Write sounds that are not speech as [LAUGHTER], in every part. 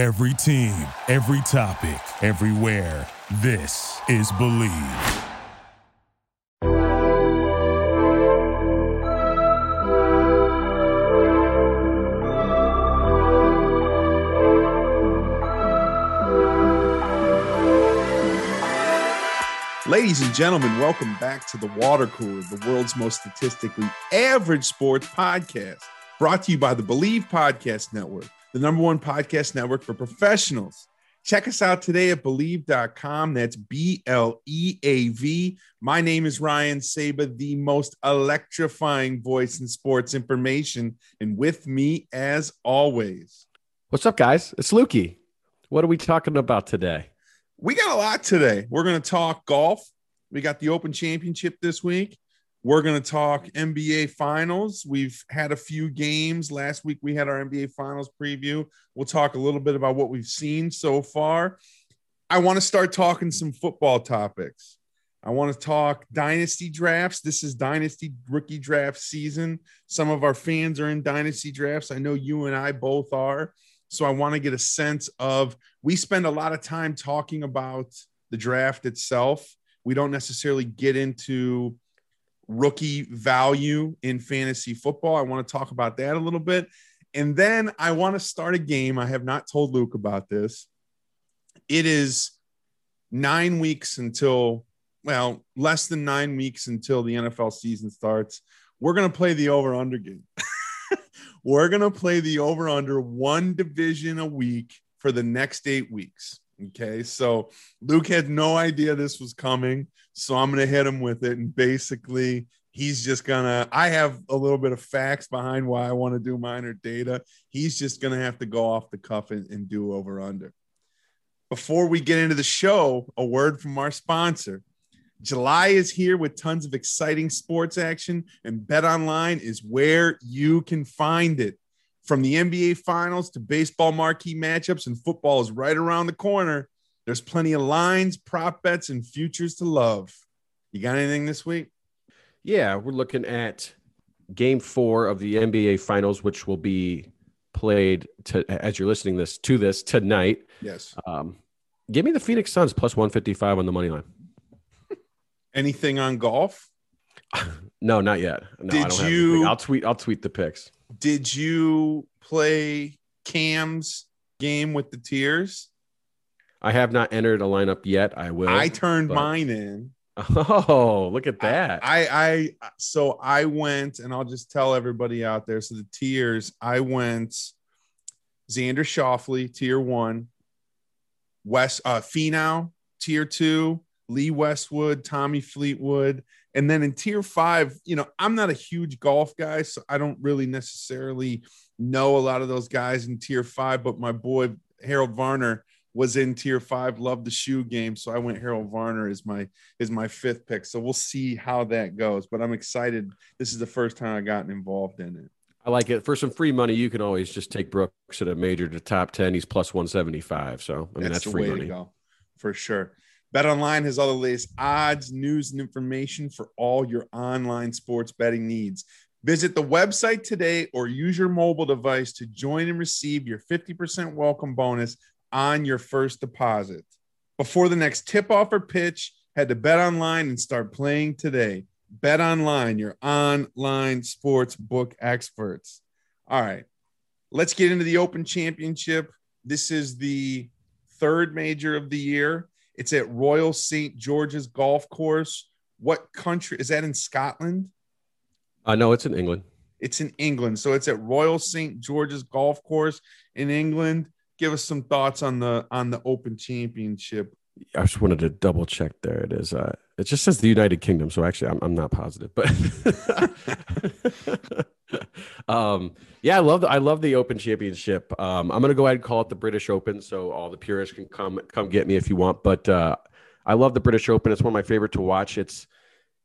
Every team, every topic, everywhere. This is Bleav. Ladies and gentlemen, welcome back to the Water Cooler, the world's most statistically average sports podcast, brought to you by the Bleav Podcast Network, the number one podcast network for professionals. Check us out today at bleav.com. That's B L E A V. My name is Ryan Saba, the most electrifying voice in sports information. And with me, as always, What's up, guys? It's Lukey. What are we talking about today? we got a lot today. We're going to talk golf. We got the Open Championship this week. We're going to talk NBA Finals. We've had a few games. Last week we had our NBA Finals preview. We'll talk a little bit about what we've seen so far. I want to start talking some football topics. I want to talk dynasty drafts. This is dynasty rookie draft season. Some of our fans are in dynasty drafts. I know you and I both are. So I want to get a sense of we spend a lot of time talking about the draft itself. We don't necessarily get into rookie value in fantasy football. I want to talk about that a little bit. And then I want to start a game. I have not told Luke about this. It is nine weeks until, well, less than nine weeks until the NFL season starts. We're going to play the over under game. [LAUGHS] We're going to play the over under one division a week for the next eight weeks. Okay. So Luke had no idea this was coming. So I'm going to hit him with it. And basically, he's just going to, I have a little bit of facts behind why I want to do minor data. He's just going to have to go off the cuff and, and do over under. Before we get into the show, a word from our sponsor. July is here with tons of exciting sports action, and Bet Online is where you can find it. From the NBA Finals to baseball marquee matchups, and football is right around the corner. There's plenty of lines, prop bets, and futures to love. You got anything this week? Yeah, we're looking at game four of the NBA Finals, which will be played to, as you're listening this to this tonight. Yes. Um, give me the Phoenix Suns plus 155 on the money line. [LAUGHS] Anything on golf? [LAUGHS] No, not yet. No, Did I don't have you- anything. I'll tweet. I'll tweet the picks. Did you play Cam's game with the tears? I have not entered a lineup yet. I will. I turned but- mine in. Oh, look at that! I, I, so I went, and I'll just tell everybody out there. So the tiers, I went Xander Schauffele, tier one, West uh Finau, tier two, Lee Westwood, Tommy Fleetwood, and then in tier five, you know, I'm not a huge golf guy, so I don't really necessarily know a lot of those guys in tier five, but my boy Harold Varner was in tier five, loved the shoe game. So I went Harold Varner is my is my fifth pick. So we'll see how that goes. But I'm excited. This is the first time I've gotten involved in it. I like it. For some free money, you can always just take Brooks at a major to top ten. He's plus 175. So I mean, that's, the free money. for sure. Bet Online has all the latest odds, news, and information for all your online sports betting needs. Visit the website today or use your mobile device to join and receive your 50% welcome bonus on your first deposit. Before the next tip off or pitch, head to Bet Online and start playing today. Bet Online, your online sports book experts. All right, let's get into the Open Championship. This is the third major of the year. It's at Royal St. George's Golf Course. What country is that in Scotland? Uh, no, it's in England. It's in England. So it's at Royal St. George's Golf Course in England. Give us some thoughts on the on the Open Championship. I just wanted to double check. There it is. Uh, it just says the United Kingdom, so actually, I'm, I'm not positive, but [LAUGHS] [LAUGHS] [LAUGHS] um, yeah, I love the, I love the Open Championship. Um, I'm gonna go ahead and call it the British Open, so all the purists can come come get me if you want. But uh, I love the British Open. It's one of my favorite to watch. It's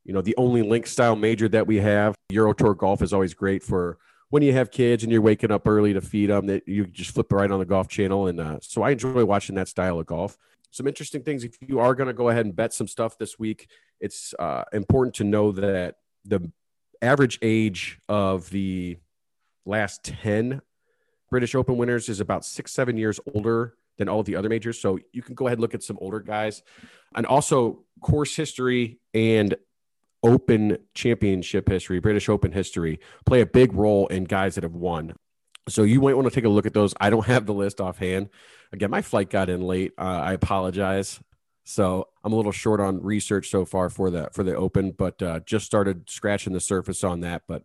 you know the only link style major that we have. Euro Tour golf is always great for when you have kids and you're waking up early to feed them. That you just flip right on the golf channel, and uh, so I enjoy watching that style of golf some interesting things. If you are going to go ahead and bet some stuff this week, it's uh, important to know that the average age of the last 10 British Open winners is about six, seven years older than all of the other majors. So you can go ahead and look at some older guys. And also course history and open championship history, British Open history, play a big role in guys that have won. So you might want to take a look at those. I don't have the list offhand. Again, my flight got in late. Uh, I apologize. So I'm a little short on research so far for the for the Open, but uh, just started scratching the surface on that. But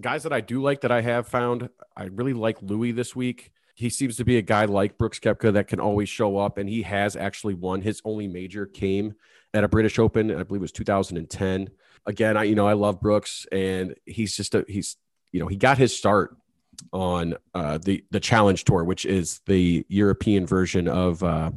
guys that I do like that I have found, I really like Louis this week. He seems to be a guy like Brooks Koepka that can always show up, and he has actually won. His only major came at a British Open, I believe it was 2010. Again, I you know I love Brooks, and he's just a he's you know he got his start on uh, the the Challenge Tour, which is the European version of uh,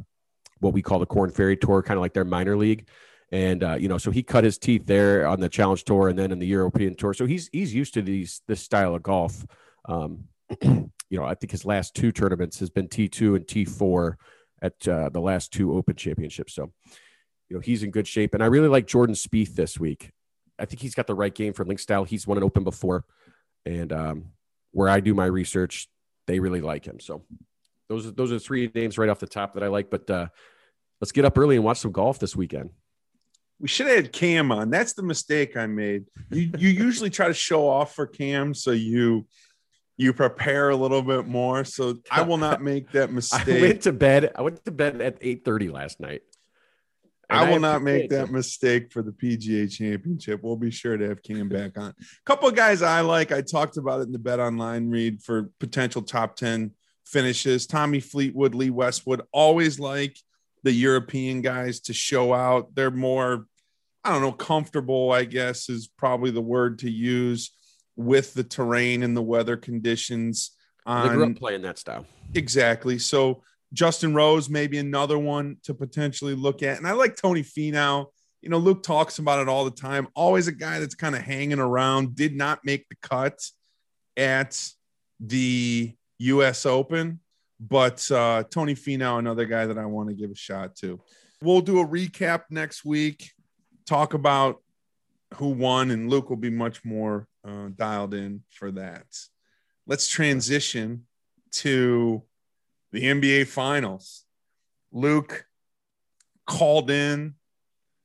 what we call the Korn Ferry Tour, kind of like their minor league. And uh, you know, so he cut his teeth there on the Challenge Tour, and then in the European Tour. So he's he's used to these this style of golf. Um, [CLEARS THROAT] you know, I think his last two tournaments has been T two and T four at uh, the last two Open Championships. So, you know, he's in good shape, and I really like Jordan Spieth this week. I think he's got the right game for link style. He's won an Open before, and um, where I do my research, they really like him. So those are, those are three names right off the top that I like. But uh, let's get up early and watch some golf this weekend. We should have had Cam on. That's the mistake I made. You you usually try to show off for Cam, so you you prepare a little bit more. So I will not make that mistake. [LAUGHS] I went to bed. I went to bed at eight thirty last night. I will not make that mistake for the PGA Championship. We'll be sure to have Cam back on. A couple of guys I like. I talked about it in the Bet Online read for potential top ten finishes. Tommy Fleetwood, Lee Westwood, always like the European guys to show out. They're more, I don't know, comfortable, I guess is probably the word to use with the terrain and the weather conditions. On, they grew up playing that style. Exactly. So Justin Rose, maybe another one to potentially look at. And I like Tony Finau. You know, Luke talks about it all the time. Always a guy that's kind of hanging around, did not make the cut at the U.S. Open, but uh, Tony Finau, another guy that I want to give a shot to. We'll do a recap next week, talk about who won, and Luke will be much more uh, dialed in for that. Let's transition to the NBA Finals. Luke called in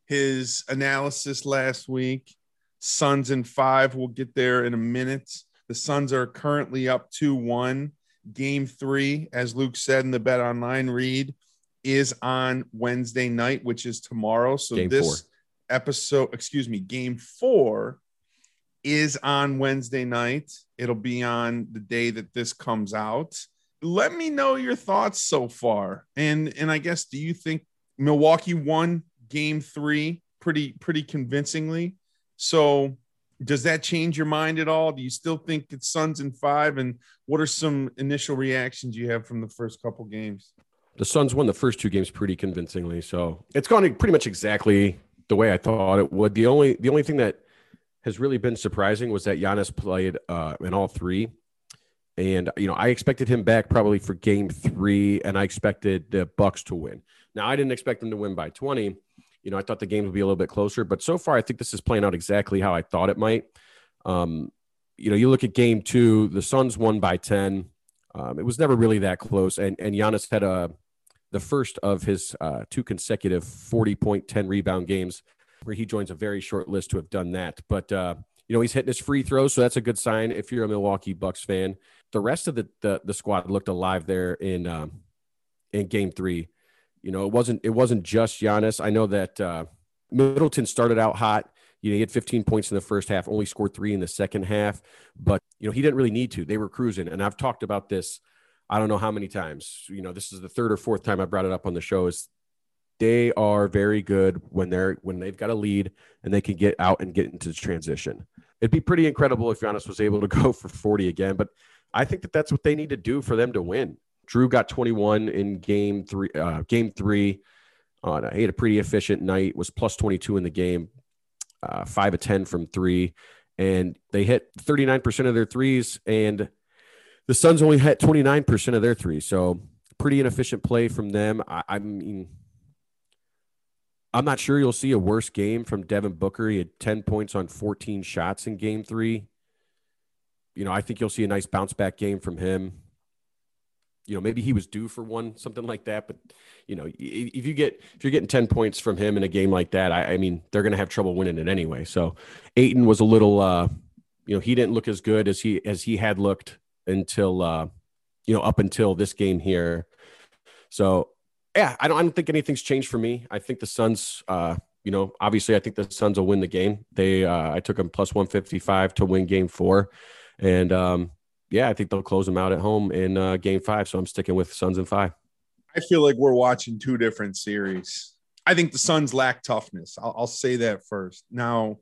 his analysis last week. Suns in five. We'll get there in a minute. The Suns are currently up 2 1 Game three, as Luke said in the Bet Online read, is on Wednesday night, which is tomorrow. So game this four. episode, excuse me, game four is on Wednesday night. It'll be on the day that this comes out. Let me know your thoughts so far. And and I guess do you think Milwaukee won game three pretty pretty convincingly? So does that change your mind at all? Do you still think it's Suns in five? And what are some initial reactions you have from the first couple games? The Suns won the first two games pretty convincingly, so it's gone pretty much exactly the way I thought it would. The only the only thing that has really been surprising was that Giannis played uh, in all three, and you know I expected him back probably for Game three, and I expected the Bucks to win. Now I didn't expect them to win by twenty you know, I thought the game would be a little bit closer, but so far I think this is playing out exactly how I thought it might. Um, you know, you look at game two, the Suns won by 10. Um, it was never really that close. And, and Giannis had a, the first of his uh, two consecutive 40 point, 10 rebound games where he joins a very short list to have done that. But, uh, you know, he's hitting his free throws. So that's a good sign if you're a Milwaukee Bucks fan. The rest of the, the, the squad looked alive there in, um, in game three. You know, it wasn't it wasn't just Giannis. I know that uh, Middleton started out hot. You know, he had 15 points in the first half, only scored three in the second half, but you know he didn't really need to. They were cruising, and I've talked about this. I don't know how many times. You know, this is the third or fourth time I brought it up on the show. Is they are very good when they're when they've got a lead and they can get out and get into transition. It'd be pretty incredible if Giannis was able to [LAUGHS] go for 40 again, but I think that that's what they need to do for them to win. Jrue got 21 in game three. Uh, game three, uh, he had a pretty efficient night. Was plus 22 in the game, uh, five of 10 from three, and they hit 39 percent of their threes. And the Suns only hit 29 percent of their threes. So pretty inefficient play from them. I, I mean. I'm not sure you'll see a worse game from Devin Booker. He had 10 points on 14 shots in game three. You know, I think you'll see a nice bounce back game from him you know, maybe he was due for one, something like that. But you know, if you get if you're getting ten points from him in a game like that, I, I mean, they're going to have trouble winning it anyway. So, Ayton was a little, uh, you know, he didn't look as good as he as he had looked until, uh, you know, up until this game here. So, yeah, I don't, I don't think anything's changed for me. I think the Suns, uh, you know, obviously, I think the Suns will win the game. They, uh, I took them plus one fifty five to win Game Four, and um, yeah, I think they'll close them out at home in uh, game five. So I'm sticking with Suns in five. I feel like we're watching two different series. I think the Suns lack toughness. I'll, I'll say that first. Now,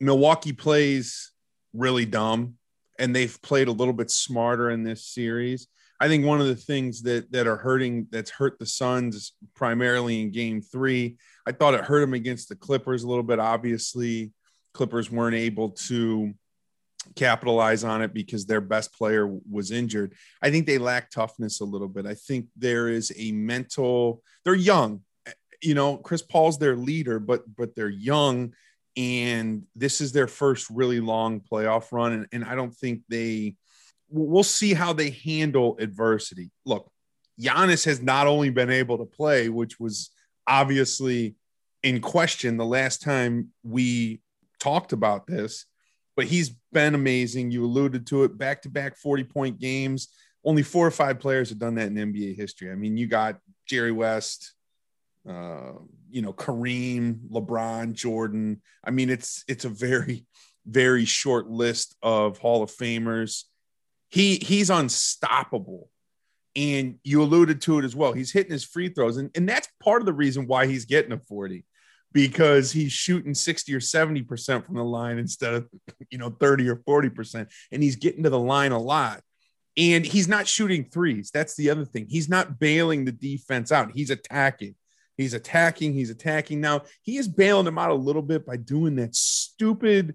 Milwaukee plays really dumb, and they've played a little bit smarter in this series. I think one of the things that that are hurting that's hurt the Suns primarily in Game Three. I thought it hurt them against the Clippers a little bit. Obviously, Clippers weren't able to capitalize on it because their best player was injured. I think they lack toughness a little bit. I think there is a mental, they're young. Eh, you know, Chris Paul's their leader, but but they're young and this is their first really long playoff run and, and I don't think they we'll see how they handle adversity. Look, Giannis has not only been able to play, which was obviously in question the last time we talked about this, but he's been amazing. You alluded to it back to back 40 point games. Only four or five players have done that in NBA history. I mean, you got Jerry West, uh, you know, Kareem, LeBron, Jordan. I mean, it's it's a very, very short list of Hall of Famers. He he's unstoppable. And you alluded to it as well. He's hitting his free throws, and, and that's part of the reason why he's getting a 40 because he's shooting 60 or 70% from the line instead of, you know, 30 or 40%. And he's getting to the line a lot. And he's not shooting threes. That's the other thing. He's not bailing the defense out. He's attacking. He's attacking. He's attacking. Now, he is bailing them out a little bit by doing that stupid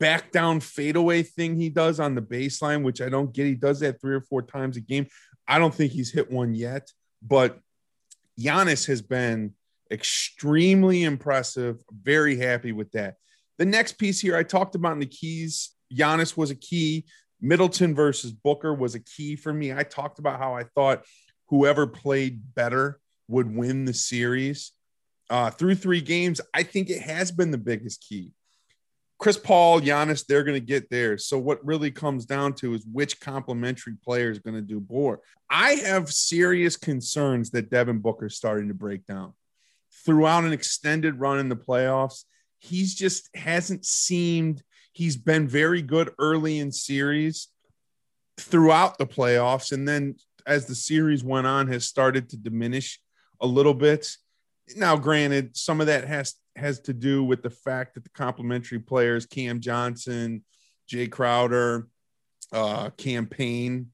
back down fadeaway thing he does on the baseline, which I don't get. He does that three or four times a game. I don't think he's hit one yet, but Giannis has been extremely impressive. Very happy with that. The next piece here I talked about in the keys, Giannis was a key. Middleton versus Booker was a key for me. I talked about how I thought whoever played better would win the series. Uh, through three games, I think it has been the biggest key. Chris Paul, Giannis, they're going to get there. So what really comes down to is which complementary player is going to do more. I have serious concerns that Devin Booker is starting to break down throughout an extended run in the playoffs. He's just hasn't seemed he's been very good early in series throughout the playoffs and then as the series went on has started to diminish a little bit. Now granted some of that has has to do with the fact that the complementary players Cam Johnson, Jay Crowder, uh Cam Payne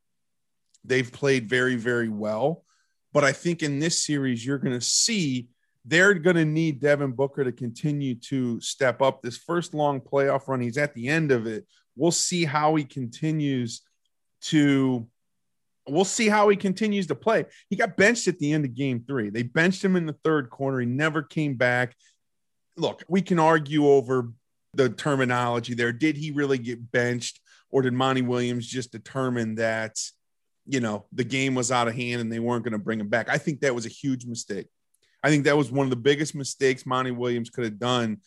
they've played very very well. But I think in this series you're going to see they're going to need Devin Booker to continue to step up this first long playoff run. He's at the end of it. We'll see how he continues to we'll see how he continues to play. He got benched at the end of game 3. They benched him in the third quarter. He never came back. Look, we can argue over the terminology there. Did he really get benched or did Monty Williams just determine that you know, the game was out of hand and they weren't going to bring him back? I think that was a huge mistake. I think that was one of the biggest mistakes Monty Williams could have done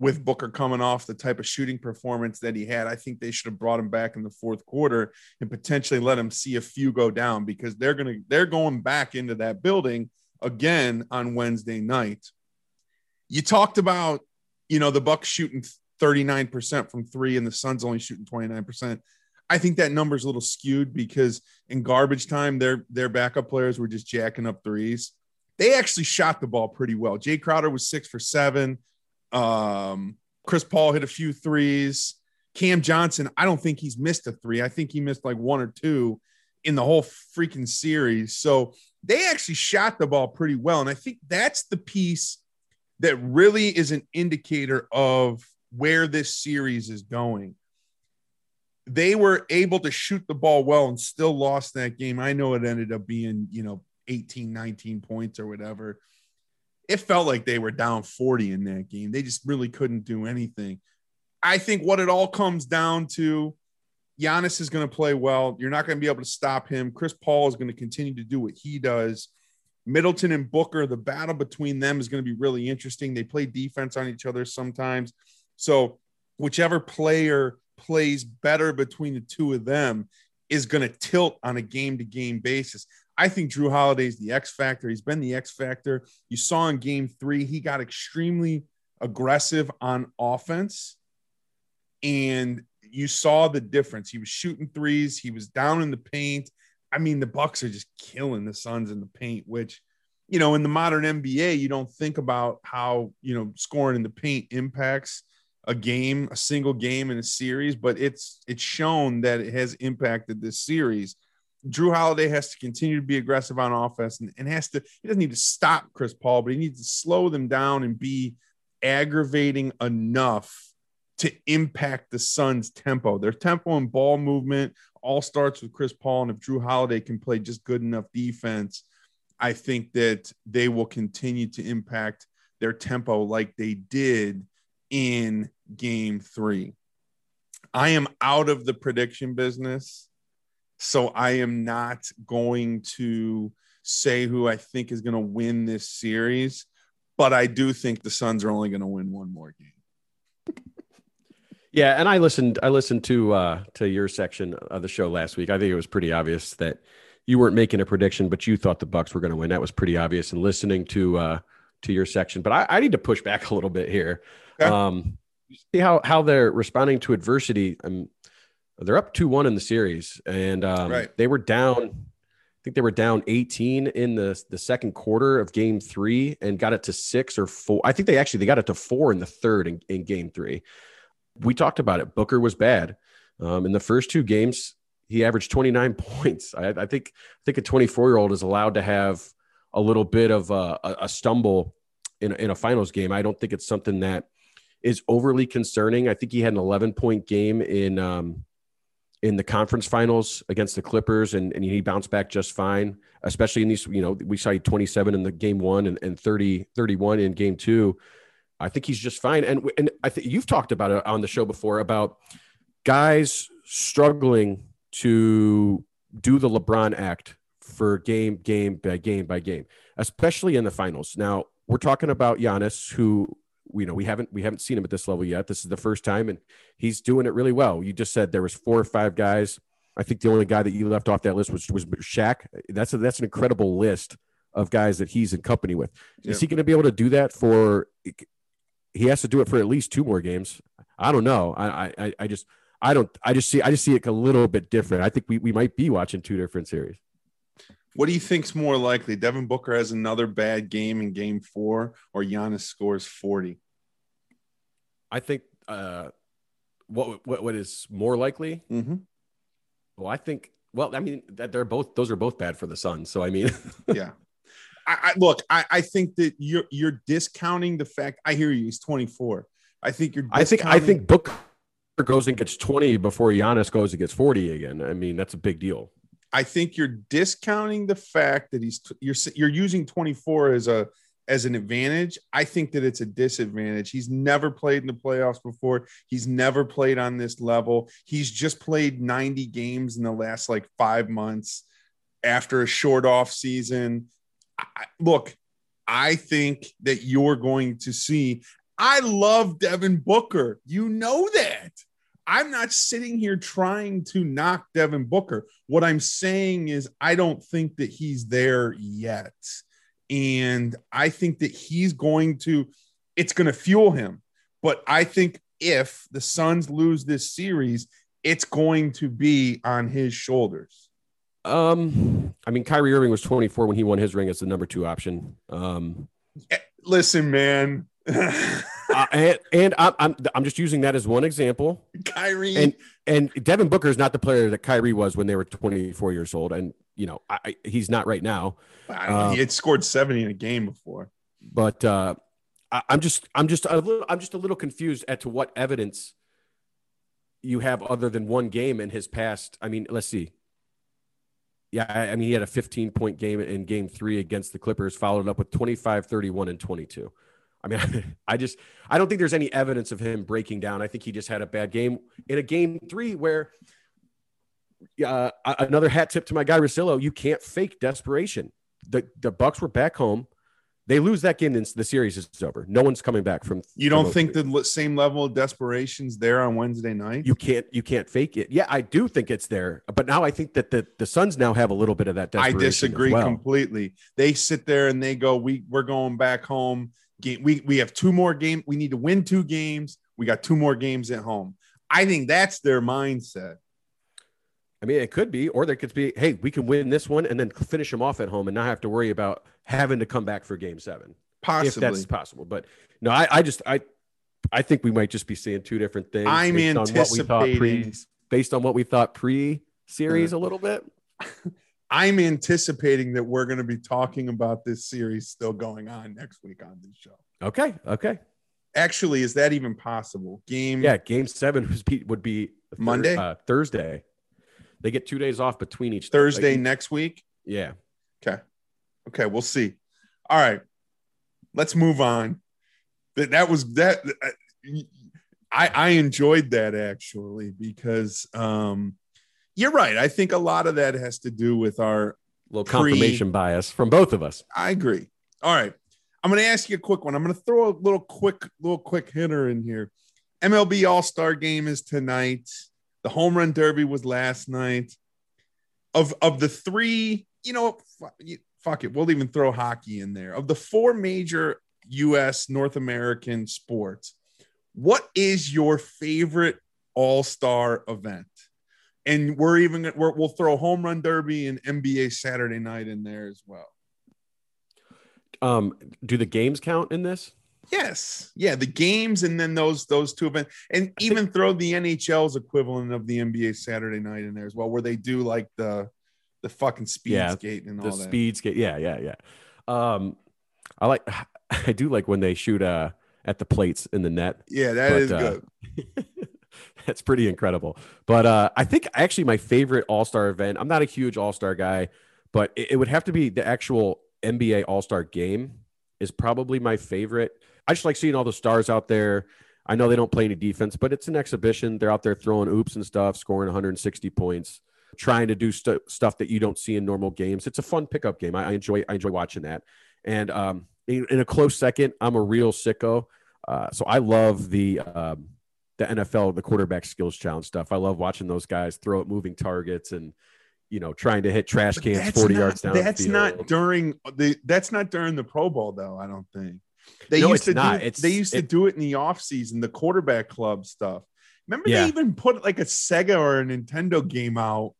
with Booker coming off the type of shooting performance that he had. I think they should have brought him back in the fourth quarter and potentially let him see a few go down because they're going to they're going back into that building again on Wednesday night. You talked about, you know, the Bucks shooting 39% from 3 and the Suns only shooting 29%. I think that number is a little skewed because in garbage time their their backup players were just jacking up threes they actually shot the ball pretty well. Jay Crowder was six for seven. Um, Chris Paul hit a few threes. Cam Johnson, I don't think he's missed a three. I think he missed like one or two in the whole freaking series. So they actually shot the ball pretty well. And I think that's the piece that really is an indicator of where this series is going. They were able to shoot the ball well and still lost that game. I know it ended up being, you know, 18, 19 points or whatever. It felt like they were down 40 in that game. They just really couldn't do anything. I think what it all comes down to Giannis is going to play well. You're not going to be able to stop him. Chris Paul is going to continue to do what he does. Middleton and Booker, the battle between them is going to be really interesting. They play defense on each other sometimes. So, whichever player plays better between the two of them is going to tilt on a game to game basis. I think Jrue Holiday is the X factor. He's been the X factor. You saw in game three, he got extremely aggressive on offense. And you saw the difference. He was shooting threes, he was down in the paint. I mean, the Bucks are just killing the Suns in the paint, which, you know, in the modern NBA, you don't think about how, you know, scoring in the paint impacts a game, a single game in a series, but it's it's shown that it has impacted this series. Jrue Holiday has to continue to be aggressive on offense and, and has to he doesn't need to stop Chris Paul, but he needs to slow them down and be aggravating enough to impact the Suns' tempo. Their tempo and ball movement all starts with Chris Paul. And if Jrue Holiday can play just good enough defense, I think that they will continue to impact their tempo like they did in game three. I am out of the prediction business. So I am not going to say who I think is going to win this series, but I do think the Suns are only going to win one more game. Yeah, and I listened. I listened to uh, to your section of the show last week. I think it was pretty obvious that you weren't making a prediction, but you thought the Bucks were going to win. That was pretty obvious. And listening to uh, to your section, but I, I need to push back a little bit here. Okay. Um, see how how they're responding to adversity. Um, they're up two one in the series, and um, right. they were down. I think they were down 18 in the the second quarter of game three and got it to six or four. I think they actually they got it to four in the third in, in game three. We talked about it. Booker was bad. Um, in the first two games, he averaged 29 [LAUGHS] points. I, I think I think a 24 year old is allowed to have a little bit of a, a stumble in, in a finals game. I don't think it's something that is overly concerning. I think he had an 11 point game in um, in the conference finals against the Clippers, and, and he bounced back just fine, especially in these, you know, we saw 27 in the game one and, and 30, 31 in game two. I think he's just fine. And, and I think you've talked about it on the show before about guys struggling to do the LeBron act for game, game by game by game, especially in the finals. Now, we're talking about Giannis, who you know we haven't we haven't seen him at this level yet. This is the first time, and he's doing it really well. You just said there was four or five guys. I think the only guy that you left off that list was was Shaq. That's a, that's an incredible list of guys that he's in company with. Yeah. Is he going to be able to do that for? He has to do it for at least two more games. I don't know. I I, I just I don't I just see I just see it a little bit different. I think we, we might be watching two different series. What do you think's more likely? Devin Booker has another bad game in game four, or Giannis scores 40? I think uh, what, what what is more likely? Mm-hmm. Well, I think. Well, I mean that they're both those are both bad for the Suns. So I mean, [LAUGHS] yeah. I, I look. I, I think that you're you're discounting the fact. I hear you. He's 24. I think you're. I think I think Booker goes and gets 20 before Giannis goes and gets 40 again. I mean, that's a big deal. I think you're discounting the fact that he's you're you're using 24 as a as an advantage. I think that it's a disadvantage. He's never played in the playoffs before. He's never played on this level. He's just played 90 games in the last like 5 months after a short off season. I, look, I think that you're going to see I love Devin Booker. You know that. I'm not sitting here trying to knock Devin Booker. What I'm saying is, I don't think that he's there yet. And I think that he's going to, it's going to fuel him. But I think if the Suns lose this series, it's going to be on his shoulders. Um, I mean, Kyrie Irving was 24 when he won his ring as the number two option. Um, eh, listen, man. [LAUGHS] uh, and, and I'm, I'm, I'm just using that as one example. Kyrie and and Devin Booker is not the player that Kyrie was when they were 24 years old, and you know I, he's not right now. Uh, he had scored 70 in a game before. But uh, I, I'm just I'm just a little I'm just a little confused as to what evidence you have other than one game in his past. I mean, let's see. Yeah, I, I mean, he had a 15 point game in game three against the Clippers, followed up with 25, 31, and 22. I mean, [LAUGHS] I just I don't think there's any evidence of him breaking down. I think he just had a bad game in a game three where uh, another hat tip to my guy Russillo. You can't fake desperation. The the Bucks were back home. They lose that game, then the series is over. No one's coming back from. You don't from think the same level of desperation's there on Wednesday night? you can't you can't fake it. Yeah, I do think it's there, but now I think that the the Suns now have a little bit of that. I disagree well. completely. They sit there and they go, "We we're going back home. Game, we we have two more games. We need to win two games. We got two more games at home." I think that's their mindset. I mean, it could be, or there could be, hey, we can win this one and then finish them off at home and not have to worry about having to come back for Game Seven. Possibly. if that's possible. But no, I, I just I I think we might just be seeing two different things. I'm based on what we thought pre based on what we thought pre series uh, a little bit. [LAUGHS] I'm anticipating that we're going to be talking about this series still going on next week on this show. Okay, okay, Actually, is that even possible? Game yeah. Game seven would be Monday? uh, Thursday. They get two days off between each Thursday like, next week. yeah, Okay. Okay, we'll see. All right. Let's move on. That that was that I I enjoyed that actually because um you're right. I think a lot of that has to do with our little Pre- confirmation bias from both of us. I agree. All right. I'm going to ask you a quick one. I'm going to throw a little quick little quick hitter in here. MLB All-Star game is tonight. The home run derby was last night. Of of the 3, you know, fuck it, we'll even throw hockey in there. Of the four major US North American sports, what is your favorite All-Star event? And we're even we're, we'll throw home run derby and NBA Saturday night in there as well. Um, do the games count in this? Yes. Yeah, the games and then those those two events, and even throw the NHL's equivalent of the NBA Saturday night in there as well, where they do like the the fucking speed Yeah, skate and all the that. speed skate. Yeah, yeah, yeah. Um, I like. [LAUGHS] I do like when they shoot uh at the plates in the net. Yeah, that But, is uh, good. [LAUGHS] [LAUGHS] That's pretty incredible. But uh, I think actually my favorite All Star event. I'm not a huge All Star guy, but it, it would have to be the actual NBA All Star game. Is probably my favorite. I just like seeing all the stars out there. I know they don't play any defense, but it's an exhibition. They're out there throwing oops and stuff, scoring 160 points, trying to do stu- stuff that you don't see in normal games. It's a fun pickup game. I, I enjoy. I enjoy watching that. And um, in, in a close second, I'm a real sicko. Uh, so I love the um, the NFL, the quarterback skills challenge stuff. I love watching those guys throw at moving targets and you know trying to hit trash But cans 40 not- yards down. That's not during the that's not during the Pro Bowl though, I don't think. They No, used it's to not. do It's- they used to it- do it in the offseason, the quarterback club stuff. Remember Yeah. they even put like a Sega or a Nintendo game out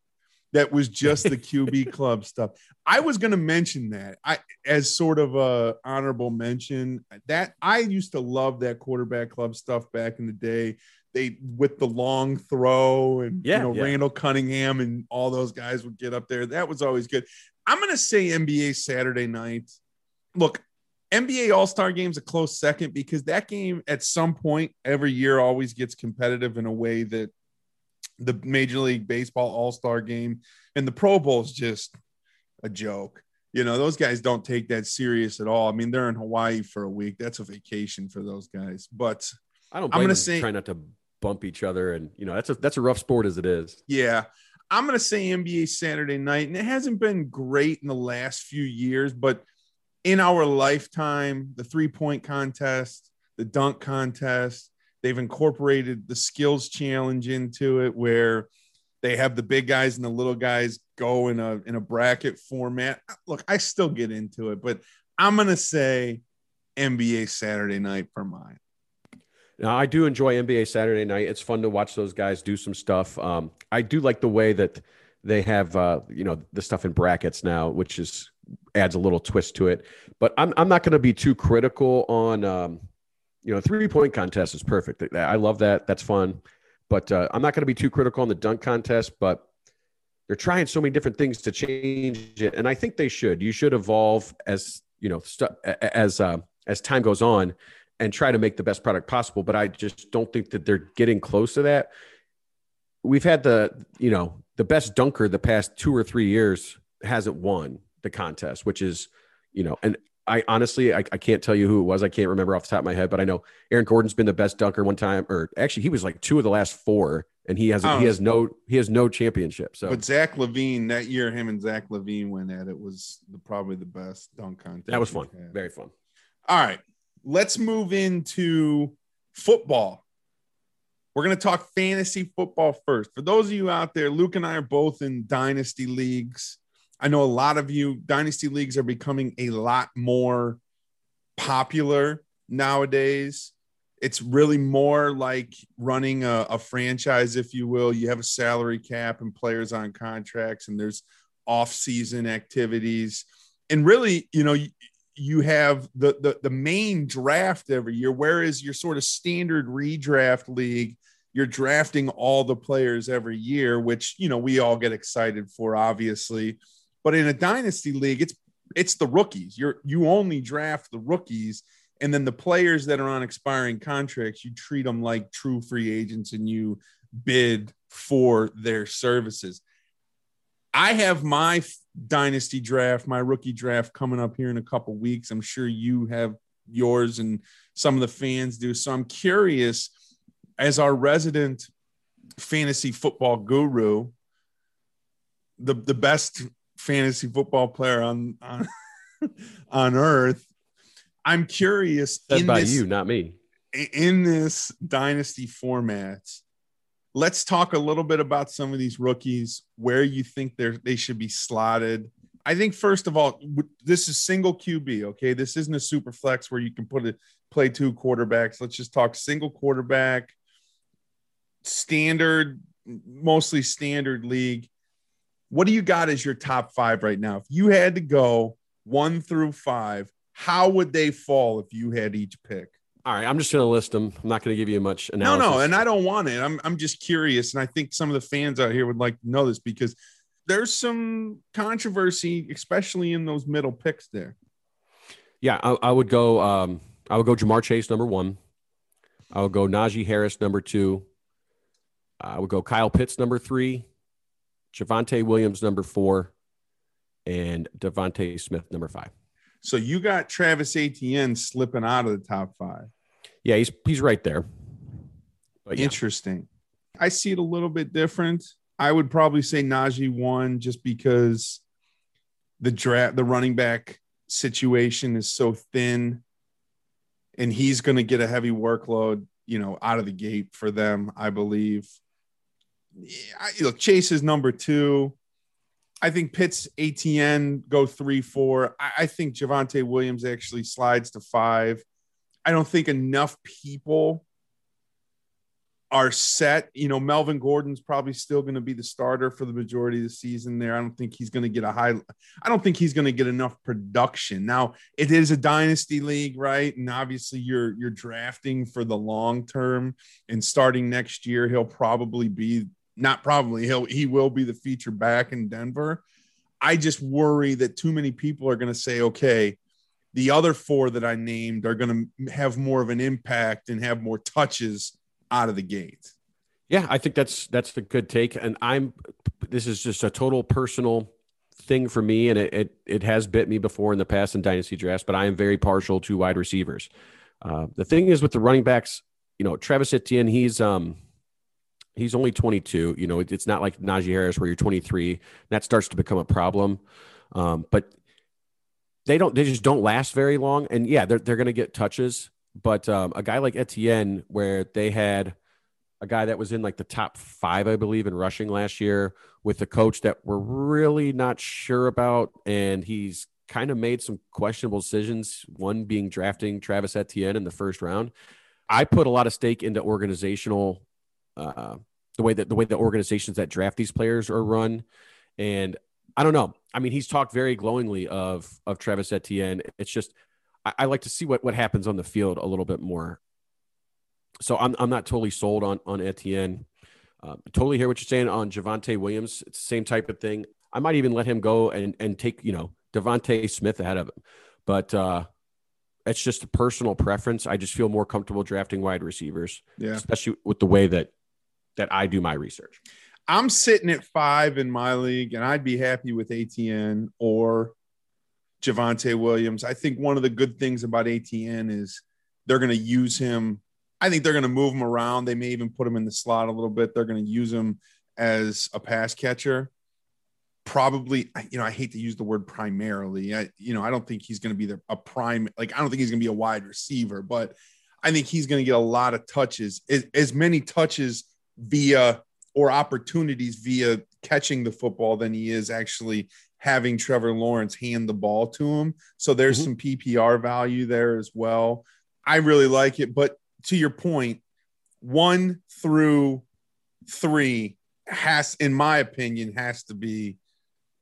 that was just the QB [LAUGHS] club stuff. I was going to mention that I as sort of a honorable mention that I used to love that quarterback club stuff back in the day. They with the long throw and Yeah, you know yeah. Randall Cunningham and all those guys would get up there. That was always good. I'm going to say NBA Saturday night. Look, NBA All Star Game's a close second because that game at some point every year always gets competitive in a way that the Major League Baseball All Star Game and the Pro Bowl is just a joke. You know, those guys don't take that serious at all. I mean, they're in Hawaii for a week. That's a vacation for those guys. But I don't. I'm gonna them say- trying not to bump each other, and you know that's a that's a rough sport as it is. yeah, I'm going to say NBA Saturday night. And it hasn't been great in the last few years, but in our lifetime, the three point contest, the dunk contest, they've incorporated the skills challenge into it where they have the big guys and the little guys go in a in a bracket format. Look, I still get into it, but I'm going to say NBA Saturday night for mine. Now, I do enjoy NBA Saturday night. It's fun to watch those guys do some stuff. Um, I do like the way that they have, uh, you know, the stuff in brackets now, which is adds a little twist to it. But I'm I'm not going to be too critical on, um, you know, three point contest is perfect. I love that. That's fun. But uh, I'm not going to be too critical on the dunk contest. But they're trying so many different things to change it, and I think they should. You should evolve as you know, stu- as uh, as time goes on and try to make the best product possible. But I just don't think that they're getting close to that. We've had the, you know, the best dunker the past two or three years hasn't won the contest, which is, you know, and I honestly, I, I can't tell you who it was. I can't remember off the top of my head, but I know Aaron Gordon's been the best dunker one time, or actually he was like two of the last four and he has Oh. he has no he has no championship. So But Zach LaVine, that year, him and Zach LaVine went at it was the, probably the best dunk contest. that was fun, had. very fun. All right, let's move into football. We're going to talk fantasy football first. For those of you out there, Luke and I are both in dynasty leagues. I know a lot of you, dynasty leagues are becoming a lot more popular nowadays. It's really more like running a, a franchise, if you will. You have a salary cap and players on contracts, and there's off-season activities. And really, you know, you, you have the, the the main draft every year, whereas your sort of standard redraft league, you're drafting all the players every year, which you know we all get excited for, obviously. But in a dynasty league, it's it's the rookies. You're you only draft the rookies, and then the players that are on expiring contracts, you treat them like true free agents, and you bid for their services. I have my dynasty draft, my rookie draft coming up here in a couple weeks. I'm sure you have yours and some of the fans do. So I'm curious, as our resident fantasy football guru, the, the best fantasy football player on on, [LAUGHS] on earth. I'm curious in by this, you, not me. in this dynasty format, let's talk a little bit about some of these rookies, where you think they're they should be slotted. I think first of all, this is single QB. Okay, this isn't a super flex where you can put a play two quarterbacks. Let's just talk single quarterback, standard, mostly standard league. What do you got as your top five right now? If you had to go one through five, how would they fall if you had each pick? All right, I'm just going to list them. I'm not going to give you much No, analysis. no, and I don't want it. I'm I'm just curious, and I think some of the fans out here would like to know this because there's some controversy, especially in those middle picks there. Yeah, I, I would go. Um, I would go Ja'Marr Chase number one. I would go Najee Harris number two. I would go Kyle Pitts number three, Javonte Williams number four, and DeVonta Smith number five. So you got Travis Etienne slipping out of the top five. Yeah, he's he's right there. But yeah, Interesting. I see it a little bit different. I would probably say Najee one just because the draft, the running back situation is so thin, and he's going to get a heavy workload, you know, out of the gate for them. I believe. I, look, Chase is number two. I think Pitts, Etienne go three, four. I, I think Javonte Williams actually slides to five. I don't think enough people are set. You know, Melvin Gordon's probably still going to be the starter for the majority of the season there. I don't think he's going to get a high, I don't think he's going to get enough production. Now, it is a dynasty league, right? And obviously you're you're drafting for the long term and starting next year, he'll probably be not probably he'll he will be the feature back in Denver. I just worry that too many people are going to say, okay, the other four that I named are going to have more of an impact and have more touches out of the gate. yeah, I think that's that's a good take. And I'm this is just a total personal thing for me, and it it, it has bit me before in the past in dynasty drafts. But I am very partial to wide receivers. Uh, the thing is with the running backs, you know, Travis Etienne, he's um he's only 22. You know, it- it's not like Najee Harris where you're 23. That starts to become a problem. Um, but they don't they just don't last very long. And yeah, they're they're gonna get touches. But um, a guy like Etienne, where they had a guy that was in like the top five, I believe, in rushing last year with a coach that we're really not sure about, and he's kind of made some questionable decisions. One being drafting Travis Etienne in the first round. I put a lot of stake into organizational, uh, the way that the way the organizations that draft these players are run, and I don't know. I mean, he's talked very glowingly of of Travis Etienne. It's just I, I like to see what what happens on the field a little bit more. So I'm I'm not totally sold on on Etienne. Uh, totally hear what you're saying on Javonte Williams. It's the same type of thing. I might even let him go and and take you know DeVonta Smith ahead of him, but uh, it's just a personal preference. I just feel more comfortable drafting wide receivers, Yeah. especially with the way that that I do my research. I'm sitting at five in my league, and I'd be happy with Etienne or Javonte Williams. I think one of the good things about Etienne is they're going to use him I think they're going to move him around. They may even put him in the slot a little bit. They're going to use him as a pass catcher. Probably, you know, I hate to use the word primarily. I, you know, I don't think he's going to be the, a prime. Like, I don't think he's going to be a wide receiver, but I think he's going to get a lot of touches, as, as many touches via or opportunities via catching the football than he is actually having Trevor Lawrence hand the ball to him. So there's mm-hmm. some PPR value there as well. I really like it. But to your point, one through three has, in my opinion, has to be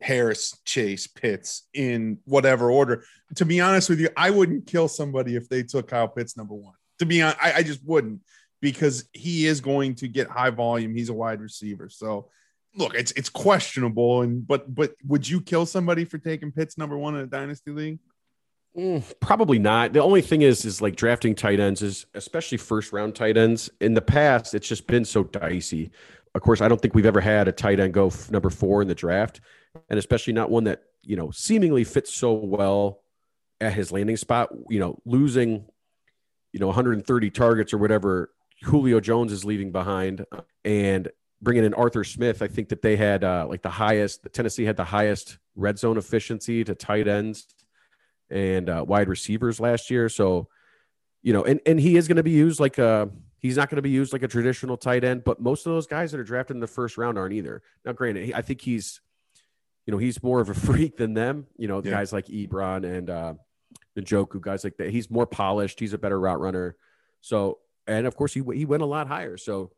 Harris, Chase, Pitts in whatever order. To be honest with you, I wouldn't kill somebody if they took Kyle Pitts number one. To be honest, I, I just wouldn't because he is going to get high volume. He's a wide receiver. So look, it's it's questionable. And but but would you kill somebody for taking Pitts number one in a dynasty league? Mm, probably not. The only thing is, is like drafting tight ends is especially first round tight ends. In the past, it's just been so dicey. Of course, I don't think we've ever had a tight end go f- number four in the draft, and especially not one that you know seemingly fits so well at his landing spot. You know, losing you know 130 targets or whatever Julio Jones is leaving behind, and bringing in Arthur Smith, I think that they had uh, like the highest. Tennessee had the highest red zone efficiency to tight ends and uh, wide receivers last year. So, you know, and and he is going to be used like a. He's not going to be used like a traditional tight end, but most of those guys that are drafted in the first round aren't either. Now, granted, I think he's, you know, he's more of a [LAUGHS] freak than them. You know, yeah. guys like Ebron and uh, Njoku, guys like that. He's more polished. He's a better route runner. So, and of course, he he went a lot higher. So,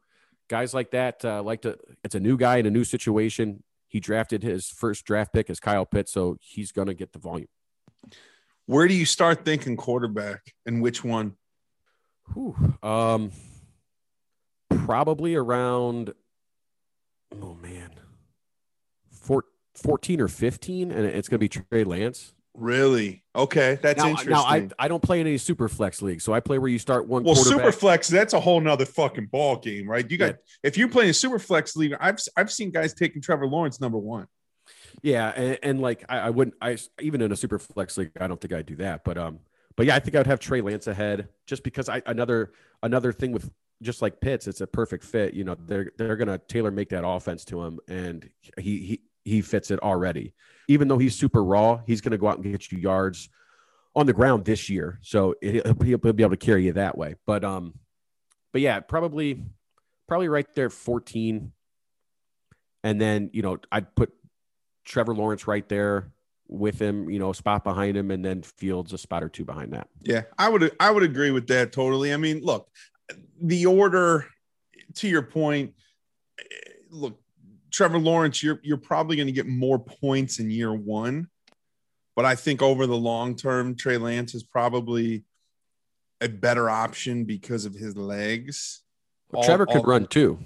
guys like that uh, like to it's a new guy in a new situation. He drafted his first draft pick as kyle pitts so he's going to get the volume. Where do you start thinking quarterback and which one? Whew, um probably around oh man Four, 14 or 15 and it's going to be trey lance Really? Okay, that's now, interesting. Now I, I don't play in any super flex league, so I play where you start one. Well, super flex that's a whole nother fucking ball game, right? You got yeah. if you're playing a super flex league, I've I've seen guys taking Trevor Lawrence number one. Yeah, and, and like I, I, wouldn't I even in a super flex league, I don't think I'd do that, but um, but yeah, I think I'd have Trey Lance ahead just because I another another thing with just like Pitts, it's a perfect fit. You know, they're they're gonna tailor make that offense to him, and he he he fits it already. Even though he's super raw, he's going to go out and get you yards on the ground this year. So it, he'll, he'll be able to carry you that way. But um, but yeah, probably probably right there, fourteen. And then you know I'd put Trevor Lawrence right there with him, you know, spot behind him, and then Fields a spot or two behind that. Yeah, I would I would agree with that totally. I mean, look, the order to your point, look, Trevor Lawrence, you're you're probably going to get more points in year one, but I think over the long term, Trey Lance is probably a better option because of his legs. Well, all, Trevor could all, run too.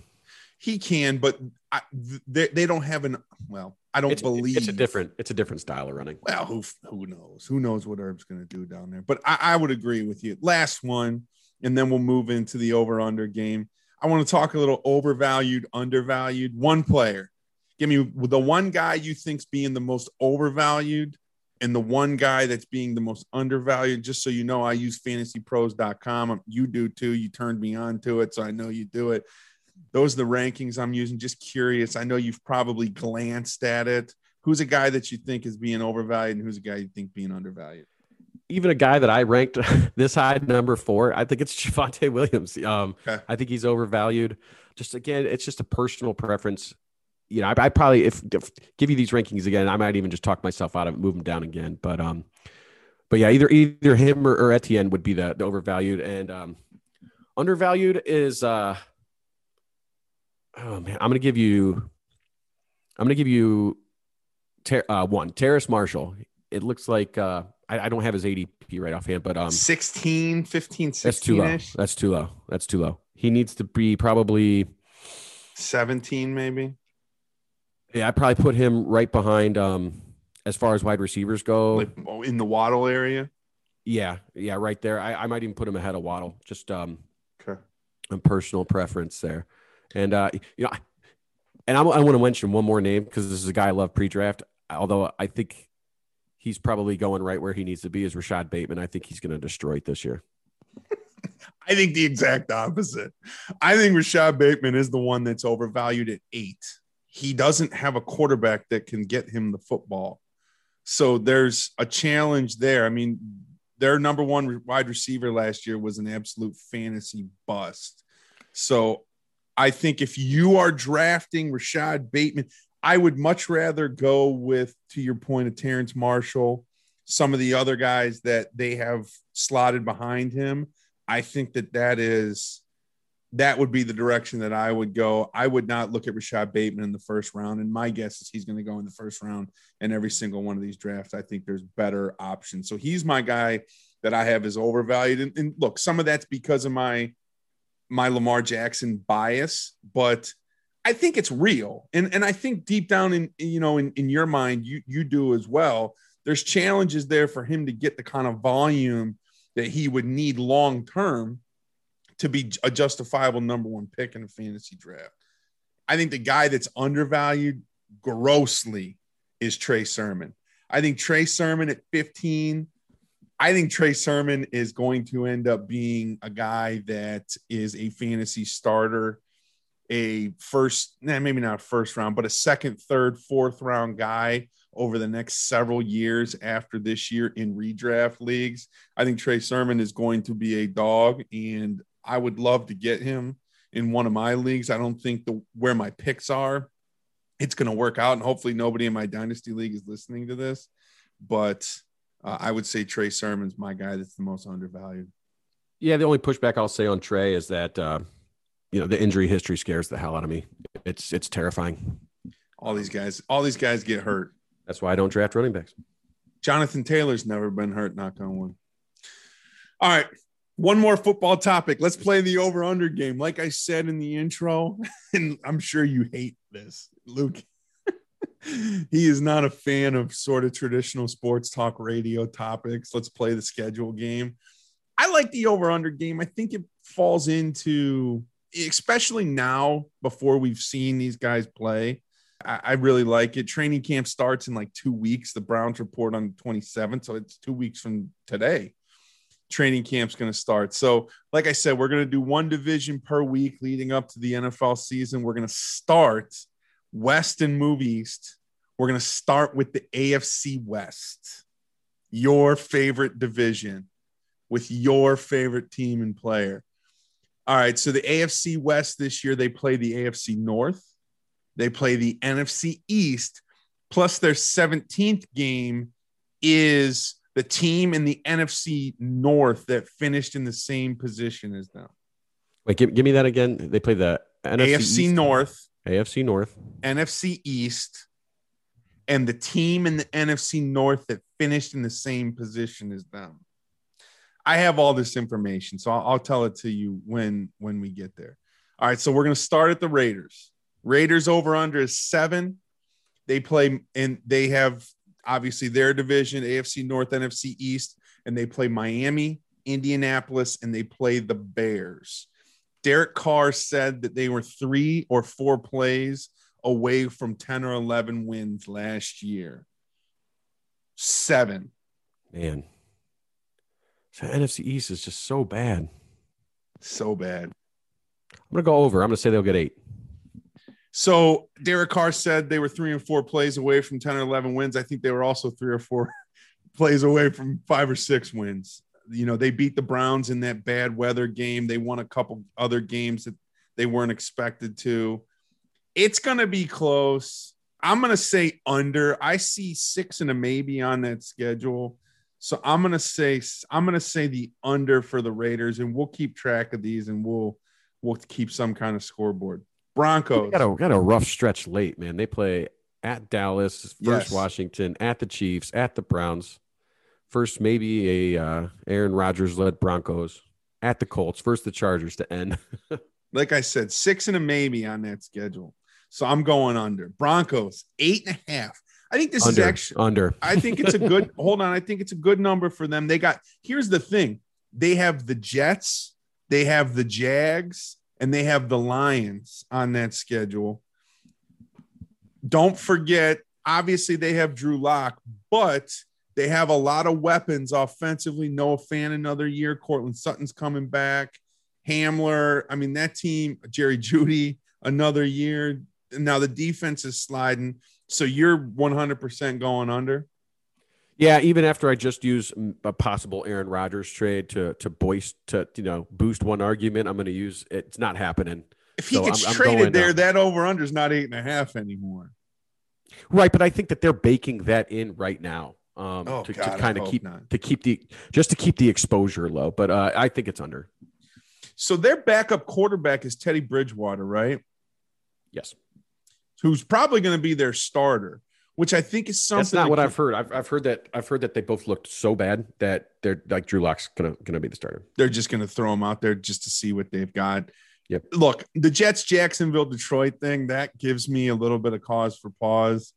He can, but I, they, they don't have an well. I don't it's, believe it's a different it's a different style of running. Well, who who knows? Who knows what Herb's going to do down there? But I, I would agree with you. Last one, and then we'll move into the over under game. I want to talk a little overvalued, undervalued. One player. Give me the one guy you think's being the most overvalued and the one guy that's being the most undervalued. Just so you know, I use fantasypros.com. You do too. You turned me on to it, so I know you do it. Those are the rankings I'm using. Just curious. I know you've probably glanced at it. Who's a guy that you think is being overvalued and who's a guy you think being undervalued? Even a guy that I ranked [LAUGHS] this high, number four, I think it's [LAUGHS] Javonte Williams. Um, okay. I think he's overvalued. Just again, it's just a personal preference. You know, I, I probably if, if, give you these rankings again, I might even just talk myself out of it, move him down again. But um, but yeah, either either him or, or Etienne would be the, the overvalued and um, undervalued is uh, oh man, I'm gonna give you, I'm gonna give you, ter- uh, one Terrace Marshall. It looks like uh, I, I, don't have his ADP right offhand, but um 16, 15, 16 That's too low. That's too low. That's too low. He needs to be probably 17, maybe. Yeah, I probably put him right behind um as far as wide receivers go. Like oh, in the Waddle area. Yeah, yeah, right there. I, I might even put him ahead of Waddle. Just um okay. a personal preference there. And uh you know and I'm, I want to mention one more name because this is a guy I love pre-draft. Although I think he's probably going right where he needs to be is Rashod Bateman. I think he's going to destroy it this year. [LAUGHS] I think the exact opposite. I think Rashod Bateman is the one that's overvalued at eight. He doesn't have a quarterback that can get him the football. So there's a challenge there. I mean, their number one wide receiver last year was an absolute fantasy bust. So I think if you are drafting Rashad Bateman, I would much rather go with, to your point of Terrence Marshall, some of the other guys that they have slotted behind him. I think that that is that would be the direction that I would go. I would not look at Rashod Bateman in the first round. And my guess is he's going to go in the first round in every single one of these drafts. I think there's better options. So he's my guy that I have is overvalued. And, and look, some of that's because of my my Lamar Jackson bias, but I think it's real. And and I think deep down in you know in, in your mind, you you do as well. There's challenges there for him to get the kind of volume that he would need long term to be a justifiable number one pick in a fantasy draft. I think the guy that's undervalued grossly is Trey Sermon. I think Trey Sermon at 15. I think Trey Sermon is going to end up being a guy that is a fantasy starter, a first, maybe not first round, but a second, third, fourth round guy over the next several years after this year in redraft leagues. I think Trey Sermon is going to be a dog, and I would love to get him in one of my leagues. I don't think the where my picks are, it's going to work out, and hopefully nobody in my dynasty league is listening to this. But uh, I would say Trey Sermon's my guy that's the most undervalued. Yeah, the only pushback I'll say on Trey is that uh, you know the injury history scares the hell out of me. It's it's terrifying. All these guys, all these guys get hurt. That's why I don't draft running backs. Jonathan Taylor's never been hurt. Knock on wood. All right, one more football topic. Let's play the over under game. Like I said in the intro, [LAUGHS] and I'm sure you hate this, Luke. [LAUGHS] he is not a fan of sort of traditional sports talk radio topics. Let's play the schedule game. I like the over under game. I think it falls into, especially now before we've seen these guys play. I, I really like it. Training camp starts in like two weeks. The Browns report on the 27th. So it's two weeks from today training camp's going to start. So, like I said, we're going to do one division per week leading up to the NFL season. We're going to start West and move East. We're going to start with the AFC West, your favorite division with your favorite team and player. All right. So, the AFC West this year, they play the AFC North, they play the NFC East, plus their 17th game is the team in the NFC North that finished in the same position as them. Wait, give, give me that again. They play the NFC AFC East, North, AFC North, NFC East, and the team in the NFC North that finished in the same position as them. I have all this information, so I'll, I'll tell it to you when when we get there. All right, so we're to start at the Raiders. Raiders over under is seven. They play and they have obviously their division, AFC North, NFC East, and they play Miami, Indianapolis, and they play the Bears. Derek Carr said that they were three or four plays away from 10 or 11 wins last year. Seven. Man. So NFC East is just so bad. So bad. I'm going to go over. I'm going to say they'll get eight. So Derek Carr said they were three and four plays away from 10 or 11 wins. I think they were also three or four [LAUGHS] plays away from five or six wins. You know, they beat the Browns in that bad weather game. They won a couple other games that they weren't expected to. It's going to be close. I'm going to say under. I see six and a maybe on that schedule. So I'm going to say I'm to say the under for the Raiders and we'll keep track of these and we'll we'll keep some kind of scoreboard. Broncos got a got a rough stretch late, man. They play at Dallas, first Yes. Washington, at the Chiefs, at the Browns, first maybe a uh, Aaron Rodgers led Broncos, at the Colts, first the Chargers to end. [LAUGHS] like I said, six and a maybe on that schedule. So I'm going under. Broncos, eight and a half. I think this under, is actually under. I think it's a good [LAUGHS] hold on. I think it's a good number for them. They got here's the thing. They have the Jets, they have the Jags, and they have the Lions on that schedule. Don't forget, obviously, they have Drew Lock, but they have a lot of weapons offensively. Noah Fant another year. Courtland Sutton's coming back. Hamler. I mean, that team, Jerry Jeudy, another year. Now the defense is sliding. So you're 100% going under. Yeah, even after I just use a possible Aaron Rodgers trade to to boost to you know boost one argument, I'm going to use it's not happening. If he So gets I'm- I'm traded there, down. that over under is not eight and a half anymore. Right, but I think that they're baking that in right now um, Oh, to, God, I kind of keep not. to keep the just to keep the exposure low. But uh, I think it's under. So their backup quarterback is Teddy Bridgewater, right? Yes, Who's probably going to be their starter, which I think is something. that's not what I've heard. I've, I've heard that I've heard that they both looked so bad that they're like Drew Lock's gonna gonna be the starter. they're just going to throw him out there just to see what they've got. Yep. Look, the Jets, Jacksonville, Detroit thing that gives me a little bit of cause for pause.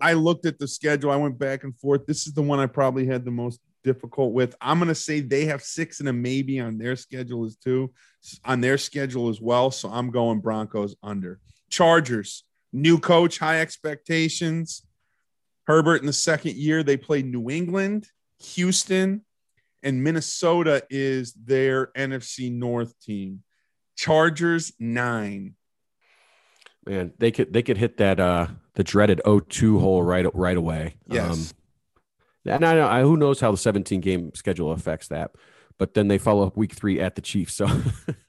I looked at the schedule. I went back and forth. This is the one I probably had the most difficult with. I'm going to say they have six and a maybe on their schedule as two on their schedule as well. So I'm going Broncos under. Chargers, new coach, high expectations. Herbert in the second year, they played New England, Houston, and Minnesota is their NFC North team. Chargers nine. Man, they could they could hit that uh the dreaded 0-2 hole right right away. Yes. Um, and I know I, who knows how the 17 game schedule affects that, but then they follow up week three at the Chiefs. So, [LAUGHS]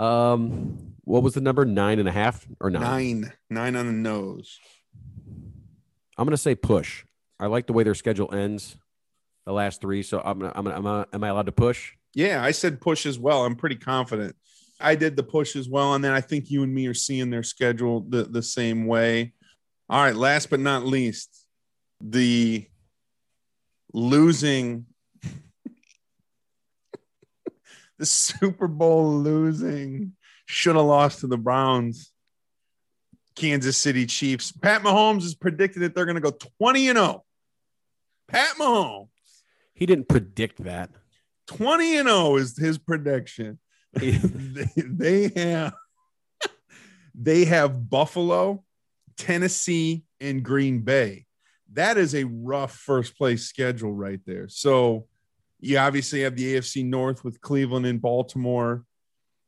um, what was the number? Nine and a half or nine? Nine. Nine on the nose. I'm gonna say push. I like the way their schedule ends, the last three. So I'm gonna, I'm gonna, I'm gonna, am I allowed to push? Yeah, I said push as well. I'm pretty confident. I did the push as well. And then I think you and me are seeing their schedule the, the same way. All right. Last but not least, the losing, the Super Bowl losing, should have lost to the Browns. Kansas City Chiefs. Pat Mahomes is predicted that they're going to go 20 and 0. Pat Mahomes, He didn't predict that. 20 and 0 is his prediction. [LAUGHS] He- they, they have they have Buffalo, Tennessee, and Green Bay. That is a rough first place schedule right there. So you obviously have the AFC North with Cleveland and Baltimore.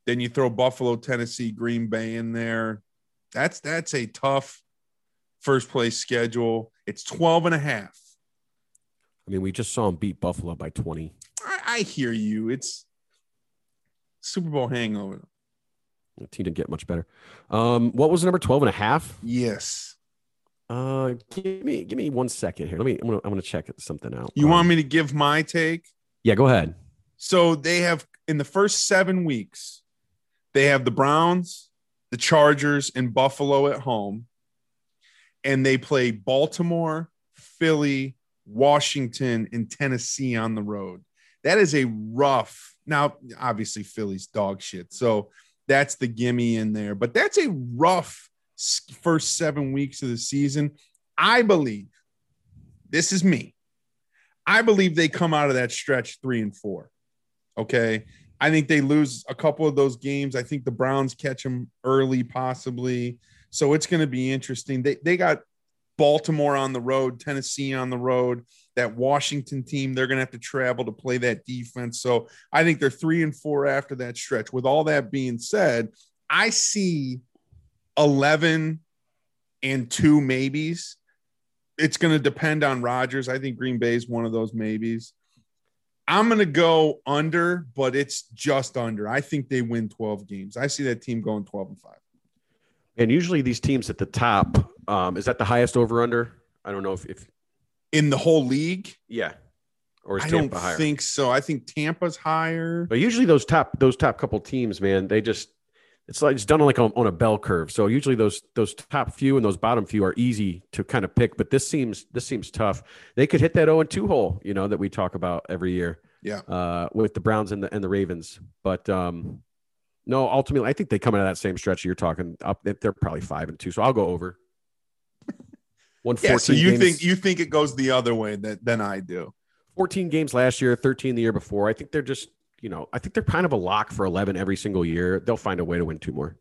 Then you throw Buffalo, Tennessee, Green Bay in there. That's that's a tough first place schedule. It's 12 and a half. I mean, we just saw him beat Buffalo by 20. I, I hear you. It's Super Bowl hangover. The team didn't get much better. Um, what was the number 12 and a half? Yes. Uh, give me, give me one second here. Let me, I'm gonna, I'm gonna check something out. You Um, want me to give my take? Yeah, go ahead. So they have in the first seven weeks, they have the Browns, the Chargers, and Buffalo at home. And they play Baltimore, Philly, Washington, and Tennessee on the road. That is a rough. Now, obviously, Philly's dog shit. So that's the gimme in there. But that's a rough first seven weeks of the season. I believe this is me. I believe they come out of that stretch three and four. Okay. I think they lose a couple of those games. I think the Browns catch them early, possibly. So it's going to be interesting. They, they got Baltimore on the road, Tennessee on the road, that Washington team. They're going to have to travel to play that defense. So I think they're three and four after that stretch. With all that being said, I see 11 and two maybes. It's going to depend on Rodgers. I think Green Bay is one of those maybes. I'm going to go under, but it's just under. I think they win 12 games. I see that team going 12 and 5. And usually these teams at the top, um, is that the highest over under? I don't know if, if In the whole league, yeah, or is I Tampa don't higher? think so. I think Tampa's higher. But usually those top those top couple teams, man, they just it's like it's done like on, on a bell curve. So usually those those top few and those bottom few are easy to kind of pick. But this seems this seems tough. They could hit that 0 and 2 hole, you know, that we talk about every year. Yeah. Uh, with the Browns and the and the Ravens. But um no, ultimately I think they come out of that same stretch you're talking up. They're probably five and two. So I'll go over. [LAUGHS] One Yeah, so you games- think you think it goes the other way that than I do. 14 games last year, 13 the year before. I think they're just, you know, I think they're kind of a lock for 11 every single year. They'll find a way to win two more.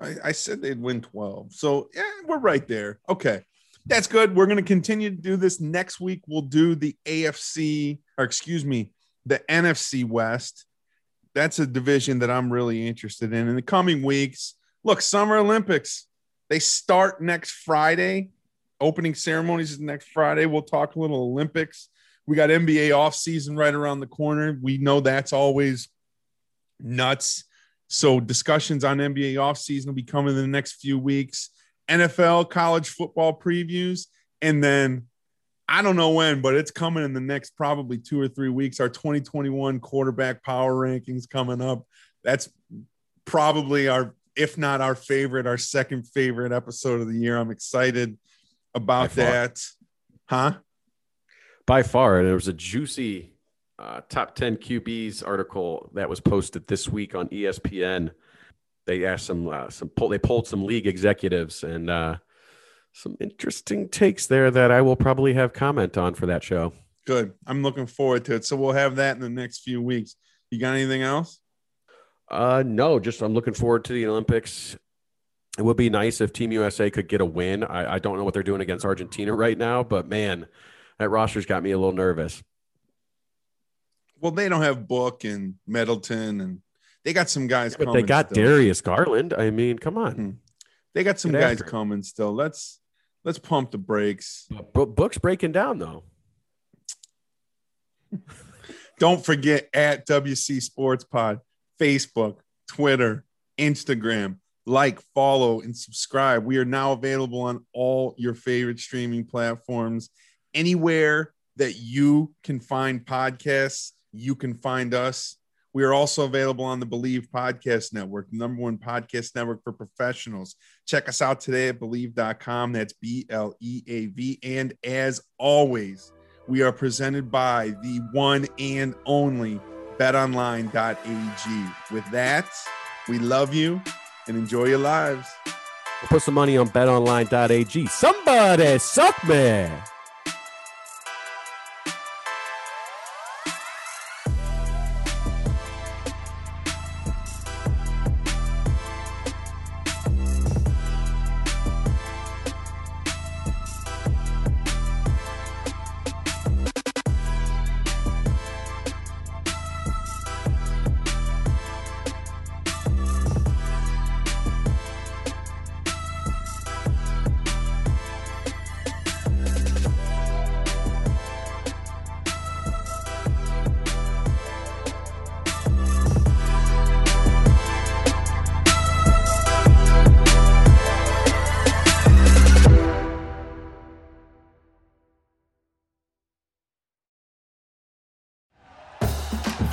I, I said they'd win 12. So yeah, we're right there. Okay. That's good. We're going to continue to do this next week. We'll do the AFC, or excuse me, the NFC West. that's a division that I'm really interested in. In the coming weeks, look, Summer Olympics, they start next Friday. Opening ceremonies is next Friday. We'll talk a little Olympics. We got NBA off season right around the corner. We know that's always nuts. So discussions on NBA off season will be coming in the next few weeks. NFL college football previews, and then I don't know when, but it's coming in the next probably two or three weeks. Our 2021 quarterback power rankings coming up. That's probably our, if not our favorite, our second favorite episode of the year. I'm excited about that. Huh? By far. And there was a juicy uh, top 10 QBs article that was posted this week on ESPN. They asked some, uh, some, they pulled some league executives and, uh, some interesting takes there that I will probably have comment on for that show. Good. I'm looking forward to it. So we'll have that in the next few weeks. You got anything else? Uh no, just I'm looking forward to the Olympics. It would be nice if Team USA could get a win. I, I don't know what they're doing against Argentina right now, but man, that roster's got me a little nervous. Well, they don't have Book and Middleton, and they got some guys. Yeah, but they got still. Darius Garland. I mean, come on. Mm-hmm. They got some Get guys coming still. Let's let's pump the brakes. But Book's breaking down though. [LAUGHS] Don't forget at WC Sports Pod, Facebook, Twitter, Instagram. Like, follow, and subscribe. We are now available on all your favorite streaming platforms. Anywhere that you can find podcasts, you can find us. We are also available on the Bleav Podcast Network, number one podcast network for professionals. Check us out today at bleav.com. That's B L E A V. And as always, we are presented by the one and only betonline.ag. With that, we love you and enjoy your lives. We'll put some money on betonline.ag. Somebody suck me.